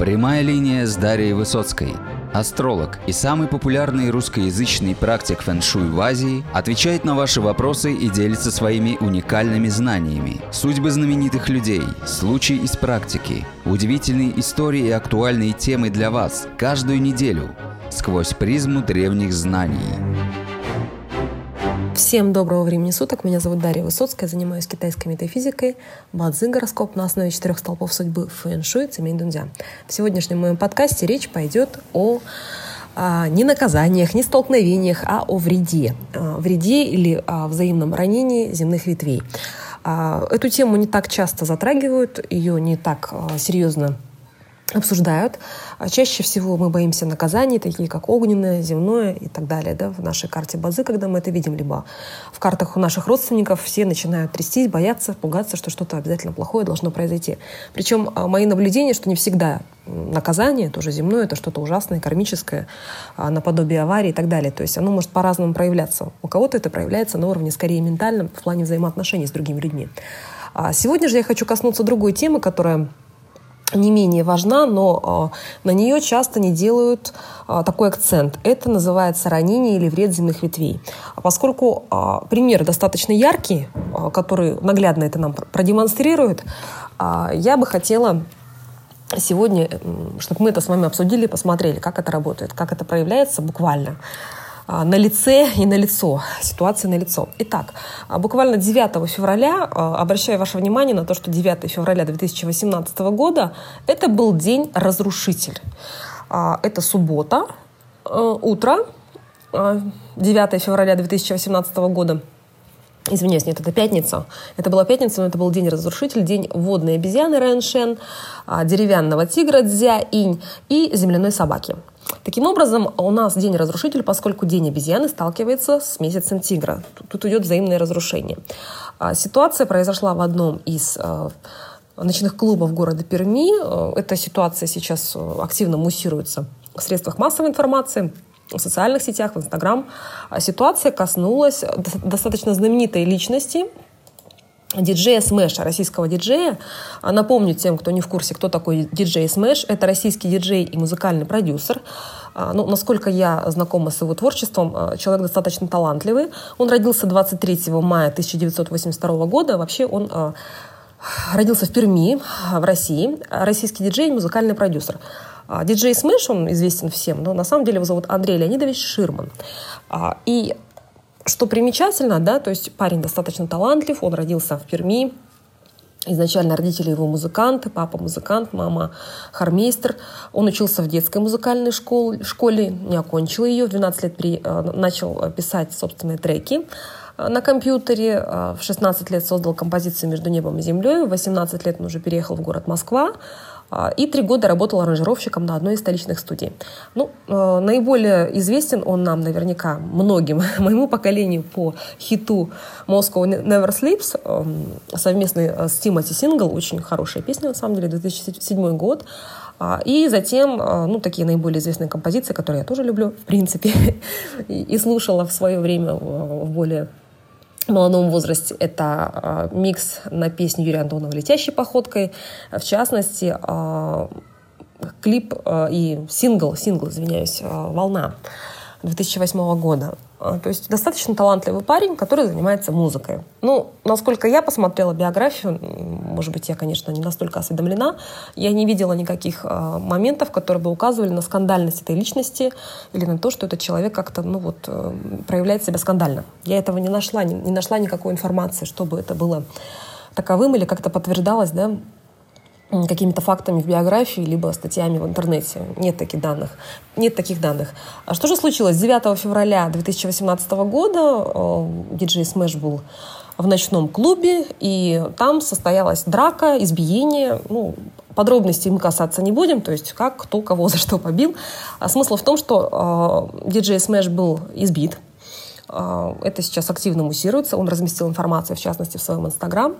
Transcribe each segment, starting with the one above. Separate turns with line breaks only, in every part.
Прямая линия с Дарьей Высоцкой. Астролог и самый популярный русскоязычный практик фэн-шуй в Азии отвечает на ваши вопросы и делится своими уникальными знаниями. Судьбы знаменитых людей, случаи из практики, удивительные истории и актуальные темы для вас каждую неделю сквозь призму древних знаний.
Всем доброго времени суток. Меня зовут Дарья Высоцкая. Занимаюсь китайской метафизикой, бадзи гороскоп на основе четырех столпов судьбы фэн-шуй, цемень дунзя. В сегодняшнем моем подкасте речь пойдет о а, не наказаниях, не столкновениях, а о вреде. А, вреде или о взаимном ранении земных ветвей. А, эту тему не так часто затрагивают, ее не так а, серьезно обсуждают. А чаще всего мы боимся наказаний, такие как огненное, земное и так далее, да, в нашей карте базы, когда мы это видим, либо в картах у наших родственников все начинают трястись, бояться, пугаться, что что-то обязательно плохое должно произойти. Причем а, мои наблюдения, что не всегда наказание, тоже земное, это что-то ужасное, кармическое, а, наподобие аварии и так далее. То есть оно может по-разному проявляться. У кого-то это проявляется на уровне скорее ментальном, в плане взаимоотношений с другими людьми. Сегодня же я хочу коснуться другой темы, которая не менее важна, но э, на нее часто не делают э, такой акцент. Это называется ранение или вред земных ветвей. А поскольку э, пример достаточно яркий, э, который наглядно это нам продемонстрирует, э, я бы хотела сегодня, чтобы мы это с вами обсудили, посмотрели, как это работает, как это проявляется буквально. А, на лице и на лицо, ситуация на лицо. Итак, а, буквально 9 февраля, а, обращаю ваше внимание на то, что 9 февраля 2018 года это был день разрушитель. Это суббота, утро, 9 февраля 2018 года. Извиняюсь, нет, это пятница. Это была пятница, но это был день разрушитель, день водной обезьяны Рэншен, деревянного тигра Дзя Инь и земляной собаки. Таким образом, у нас день разрушитель, поскольку день обезьяны сталкивается с месяцем тигра. Тут идет взаимное разрушение. А, ситуация произошла в одном из а, ночных клубов города Перми. А, эта ситуация сейчас активно муссируется в средствах массовой информации, в социальных сетях, в Инстаграм. Ситуация коснулась достаточно знаменитой личности, диджея Смэша, российского диджея. А напомню тем, кто не в курсе, кто такой диджей Смэш. Это российский диджей и музыкальный продюсер. А, ну, насколько я знакома с его творчеством, а, человек достаточно талантливый. Он родился 23 мая 1982 года. Вообще он родился в Перми, в России. Российский диджей и музыкальный продюсер. Диджей Смэш, он известен всем, но на самом деле его зовут Андрей Леонидович Ширман. И что примечательно, да, то есть парень достаточно талантлив, он родился в Перми, Изначально родители его музыканты, папа музыкант, мама хормейстер. Он учился в детской музыкальной школе, школе не окончил ее. В 12 лет при, э, начал писать собственные треки э, на компьютере. Э, в 16 лет создал композицию «Между небом и землей». В 18 лет он уже переехал в город Москва. А, и три года работал аранжировщиком на одной из столичных студий. Ну, э, наиболее известен он нам наверняка многим, моему поколению по хиту Moscow Never Sleeps, э, совместный э, с Тимати сингл, очень хорошая песня на самом деле, 2007 год. А, и затем, ну, такие наиболее известные композиции, которые я тоже люблю, в принципе, и слушала в свое время в более молодом возрасте это э, микс на песню Юрия Антонова «Летящей походкой». В частности, э, клип э, и сингл, сингл, извиняюсь, «Волна» 2008 года. А, то есть достаточно талантливый парень, который занимается музыкой. Ну, насколько я посмотрела биографию, может быть, я, конечно, не настолько осведомлена, я не видела никаких э, моментов, которые бы указывали на скандальность этой личности или на то, что этот человек как-то, ну вот, э, проявляет себя скандально. Я этого не нашла, не, не нашла никакой информации, чтобы это было таковым или как-то подтверждалось, да, какими-то фактами в биографии, либо статьями в интернете. Нет таких данных. Нет таких данных. А что же случилось? 9 февраля 2018 года э, диджей Смэш был в ночном клубе, и там состоялась драка, избиение. Ну, подробностей мы касаться не будем, то есть как, кто, кого за что побил. А смысл в том, что э, диджей Смэш был избит. Э, это сейчас активно муссируется. Он разместил информацию, в частности, в своем инстаграм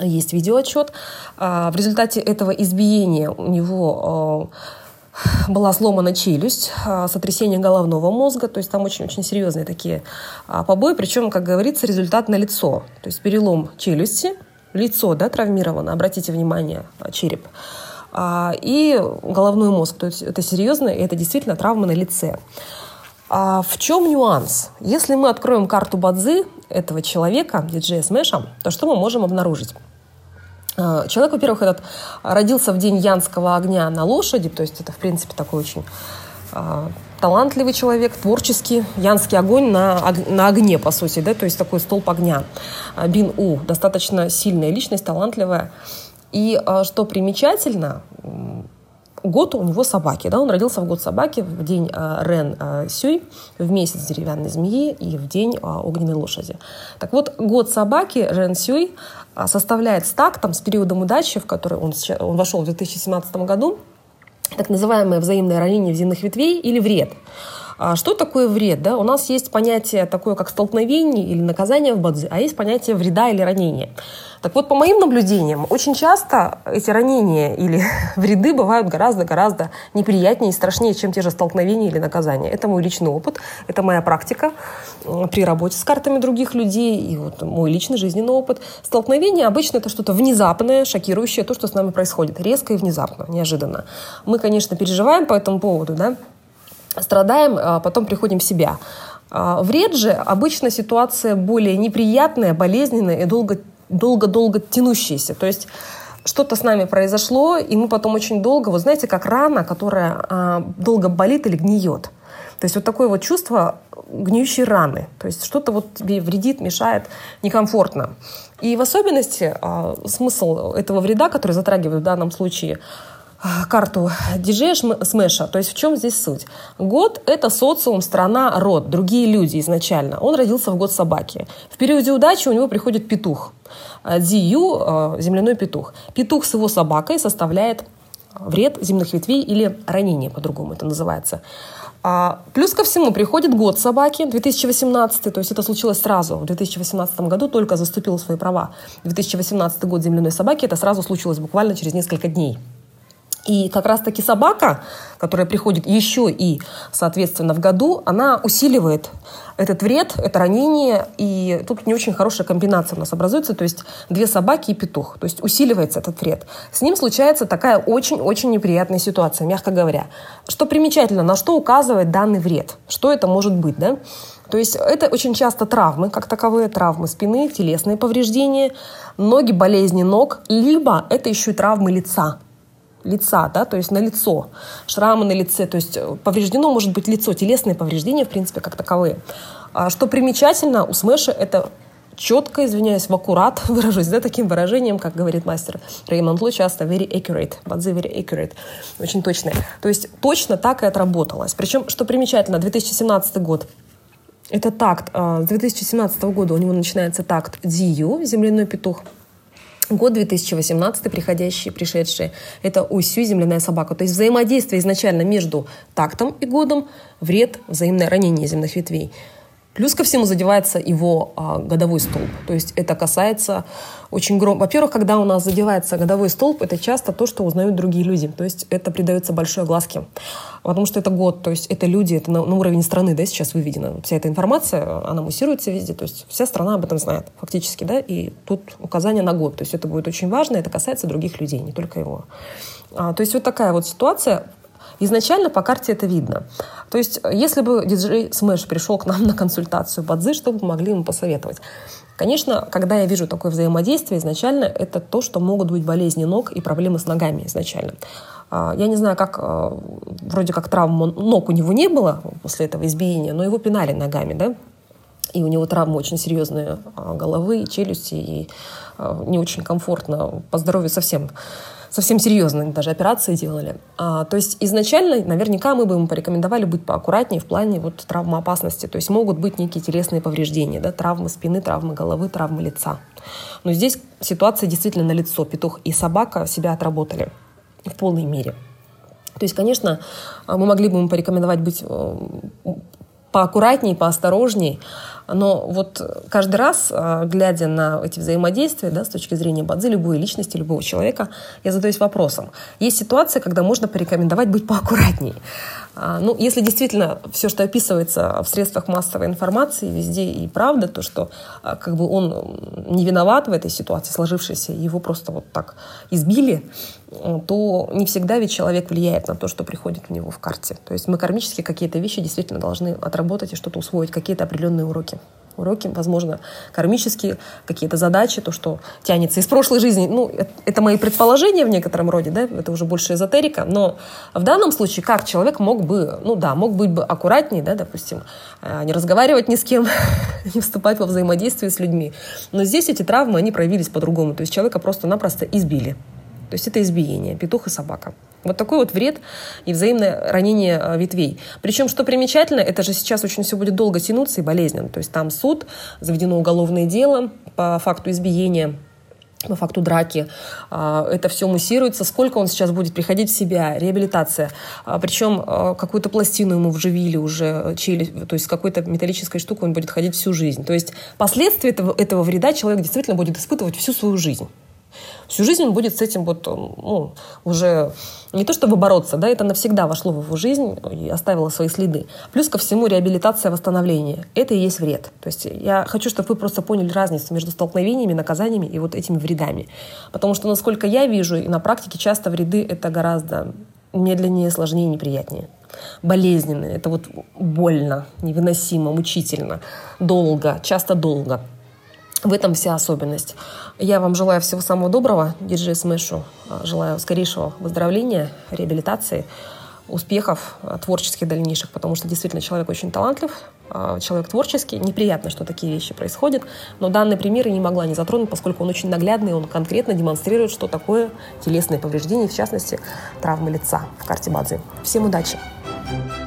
есть видеоотчет. А, в результате этого избиения у него а, была сломана челюсть, а, сотрясение головного мозга, то есть там очень-очень серьезные такие побои, причем, как говорится, результат на лицо, то есть перелом челюсти, лицо да, травмировано, обратите внимание, череп. и головной мозг. То есть это серьезно, и это действительно травма на лице. А в чем нюанс? Если мы откроем карту Бадзи этого человека, диджея Смеша, то что мы можем обнаружить? А, человек, во-первых, этот родился в день янского огня на лошади, то есть это, в принципе, такой очень а, талантливый человек, творческий. Янский огонь на, на огне, по сути, да, то есть такой столб огня. А, Бин У, достаточно сильная личность, талантливая. И что примечательно, год у него собаки, да, он родился в год собаки, в день э, Рен э, Сюй, в месяц деревянной змеи и в день э, огненной лошади. Так вот, год собаки Рен Сюй составляет с тактом, с периодом удачи, в который он, он вошел в 2017 году, так называемое взаимное ранение взаимных ветвей или вред. А что такое вред? Да? У нас есть понятие такое, как столкновение или наказание в бадзи, а есть понятие вреда или ранения. Так вот, по моим наблюдениям, очень часто эти ранения или вреды бывают гораздо-гораздо неприятнее и страшнее, чем те же столкновения или наказания. Это мой личный опыт, это моя практика при работе с картами других людей и вот мой личный жизненный опыт. Столкновение обычно это что-то внезапное, шокирующее, то, что с нами происходит, резко и внезапно, неожиданно. Мы, конечно, переживаем по этому поводу, да, страдаем, а потом приходим в себя. А вред же обычно ситуация более неприятная, болезненная и долго долго-долго тянущиеся. То есть что-то с нами произошло, и мы потом очень долго, вот знаете, как рана, которая а, долго болит или гниет. То есть вот такое вот чувство гниющей раны. То есть что-то вот тебе вредит, мешает, некомфортно. И в особенности а, смысл этого вреда, который затрагивает в данном случае карту диджея Смеша. То есть в чем здесь суть? Год — это социум, страна, род, другие люди изначально. Он родился в год собаки. В периоде удачи у него приходит петух. Дию э, — земляной петух. Петух с его собакой составляет вред земных ветвей или ранение, по-другому это называется. А, плюс ко всему приходит год собаки, 2018, то есть это случилось сразу. В 2018 году только заступил свои права. 2018 год земляной собаки, это сразу случилось буквально через несколько дней. И как раз-таки собака, которая приходит еще и, соответственно, в году, она усиливает этот вред, это ранение, и тут не очень хорошая комбинация у нас образуется, то есть две собаки и петух, то есть усиливается этот вред. С ним случается такая очень-очень неприятная ситуация, мягко говоря. Что примечательно, на что указывает данный вред, что это может быть, да? То есть это очень часто травмы, как таковые, травмы спины, телесные повреждения, ноги, болезни ног, либо это еще и травмы лица, лица, да, то есть на лицо, шрамы на лице, то есть э, повреждено может быть лицо, телесные повреждения, в принципе, как таковые. А что примечательно, у Смэша это четко, извиняюсь, в аккурат, выражусь, да, таким выражением, как говорит мастер Реймонд Ло часто, very accurate, бадзи very accurate, очень точное. То есть точно так и отработалось. Причем, что примечательно, 2017 год, это такт, а, с 2017 года у него начинается такт Дию, земляной петух, Год 2018, приходящий, пришедший, это Усю, земляная собака. То есть взаимодействие изначально между тактом и годом, вред, взаимное ранение земных ветвей. Плюс ко всему задевается его а, годовой столб. То есть это касается очень громко. Во-первых, когда у нас задевается годовой столб, это часто то, что узнают другие люди. То есть это придается большой огласке. Потому что это год, то есть это люди, это на, на уровень страны, да, сейчас выведена. Вся эта информация, она муссируется везде. То есть вся страна об этом знает фактически, да, и тут указание на год. То есть это будет очень важно, это касается других людей, не только его. А, то есть вот такая вот ситуация. Изначально по карте это видно. То есть, если бы диджей Смэш пришел к нам на консультацию Бадзи, что бы могли ему посоветовать? Конечно, когда я вижу такое взаимодействие, изначально это то, что могут быть болезни ног и проблемы с ногами изначально. А, я не знаю, как а, вроде как травм ног у него не было после этого избиения, но его пинали ногами, да, и у него травмы очень серьезные а, головы, челюсти, и не очень комфортно по здоровью совсем совсем серьезно, даже операции делали. А, то есть изначально наверняка мы бы ему порекомендовали быть поаккуратнее в плане вот травмоопасности. То есть могут быть некие телесные повреждения, да, травмы спины, травмы головы, травмы лица. Но здесь ситуация действительно на лицо. Петух и собака себя отработали в полной мере. То есть, конечно, мы могли бы ему порекомендовать быть э, поаккуратнее, поосторожней, Но вот каждый раз, а, глядя на эти взаимодействия, да, с точки зрения бадзи, любой личности, любого человека, я задаюсь вопросом. Есть ситуация, когда можно порекомендовать быть поаккуратнее. А, ну, если действительно все, что описывается в средствах массовой информации, везде и правда, то, что а, как бы он не виноват в этой ситуации сложившейся, его просто вот так избили, то не всегда ведь человек влияет на то, что приходит у него в карте. То есть мы кармически какие-то вещи действительно должны отработать и что-то усвоить, какие-то определенные уроки уроки, возможно, кармические какие-то задачи, то, что тянется из прошлой жизни. Ну, это мои предположения в некотором роде, да, это уже больше эзотерика, но в данном случае как человек мог бы, ну да, мог быть бы аккуратнее, да, допустим, э, не разговаривать ни с кем, не вступать во взаимодействие с людьми. Но здесь эти травмы, они проявились по-другому, то есть человека просто-напросто избили. То есть это избиение, петух и собака. Вот такой вот вред и взаимное ранение а, ветвей. Причем, что примечательно, это же сейчас очень все будет долго тянуться и болезненно. То есть там суд, заведено уголовное дело по факту избиения, по факту драки. А, это все муссируется. Сколько он сейчас будет приходить в себя, реабилитация. А, Причем какую-то пластину ему вживили уже, челюсть, то есть с какой-то металлической штукой он будет ходить всю жизнь. То есть последствия этого, этого вреда человек действительно будет испытывать всю свою жизнь. Всю жизнь он будет с этим вот, ну, уже не то чтобы бороться, да, это навсегда вошло в его жизнь и оставило свои следы. Плюс ко всему реабилитация, восстановление. Это и есть вред. То есть я хочу, чтобы вы просто поняли разницу между столкновениями, наказаниями и вот этими вредами. Потому что, насколько я вижу, и на практике часто вреды это гораздо медленнее, сложнее, неприятнее. Болезненно, это вот больно, невыносимо, мучительно, долго, часто долго. В этом вся особенность. Я вам желаю всего самого доброго, диджей Смешу. Желаю скорейшего выздоровления, реабилитации, успехов творческих дальнейших, потому что действительно человек очень талантлив, а, человек творческий. Неприятно, что такие вещи происходят, но данный пример я не могла не затронуть, поскольку он очень наглядный, он конкретно демонстрирует, что такое телесные повреждения, в частности, травмы лица в карте Бадзи. Всем удачи! thank you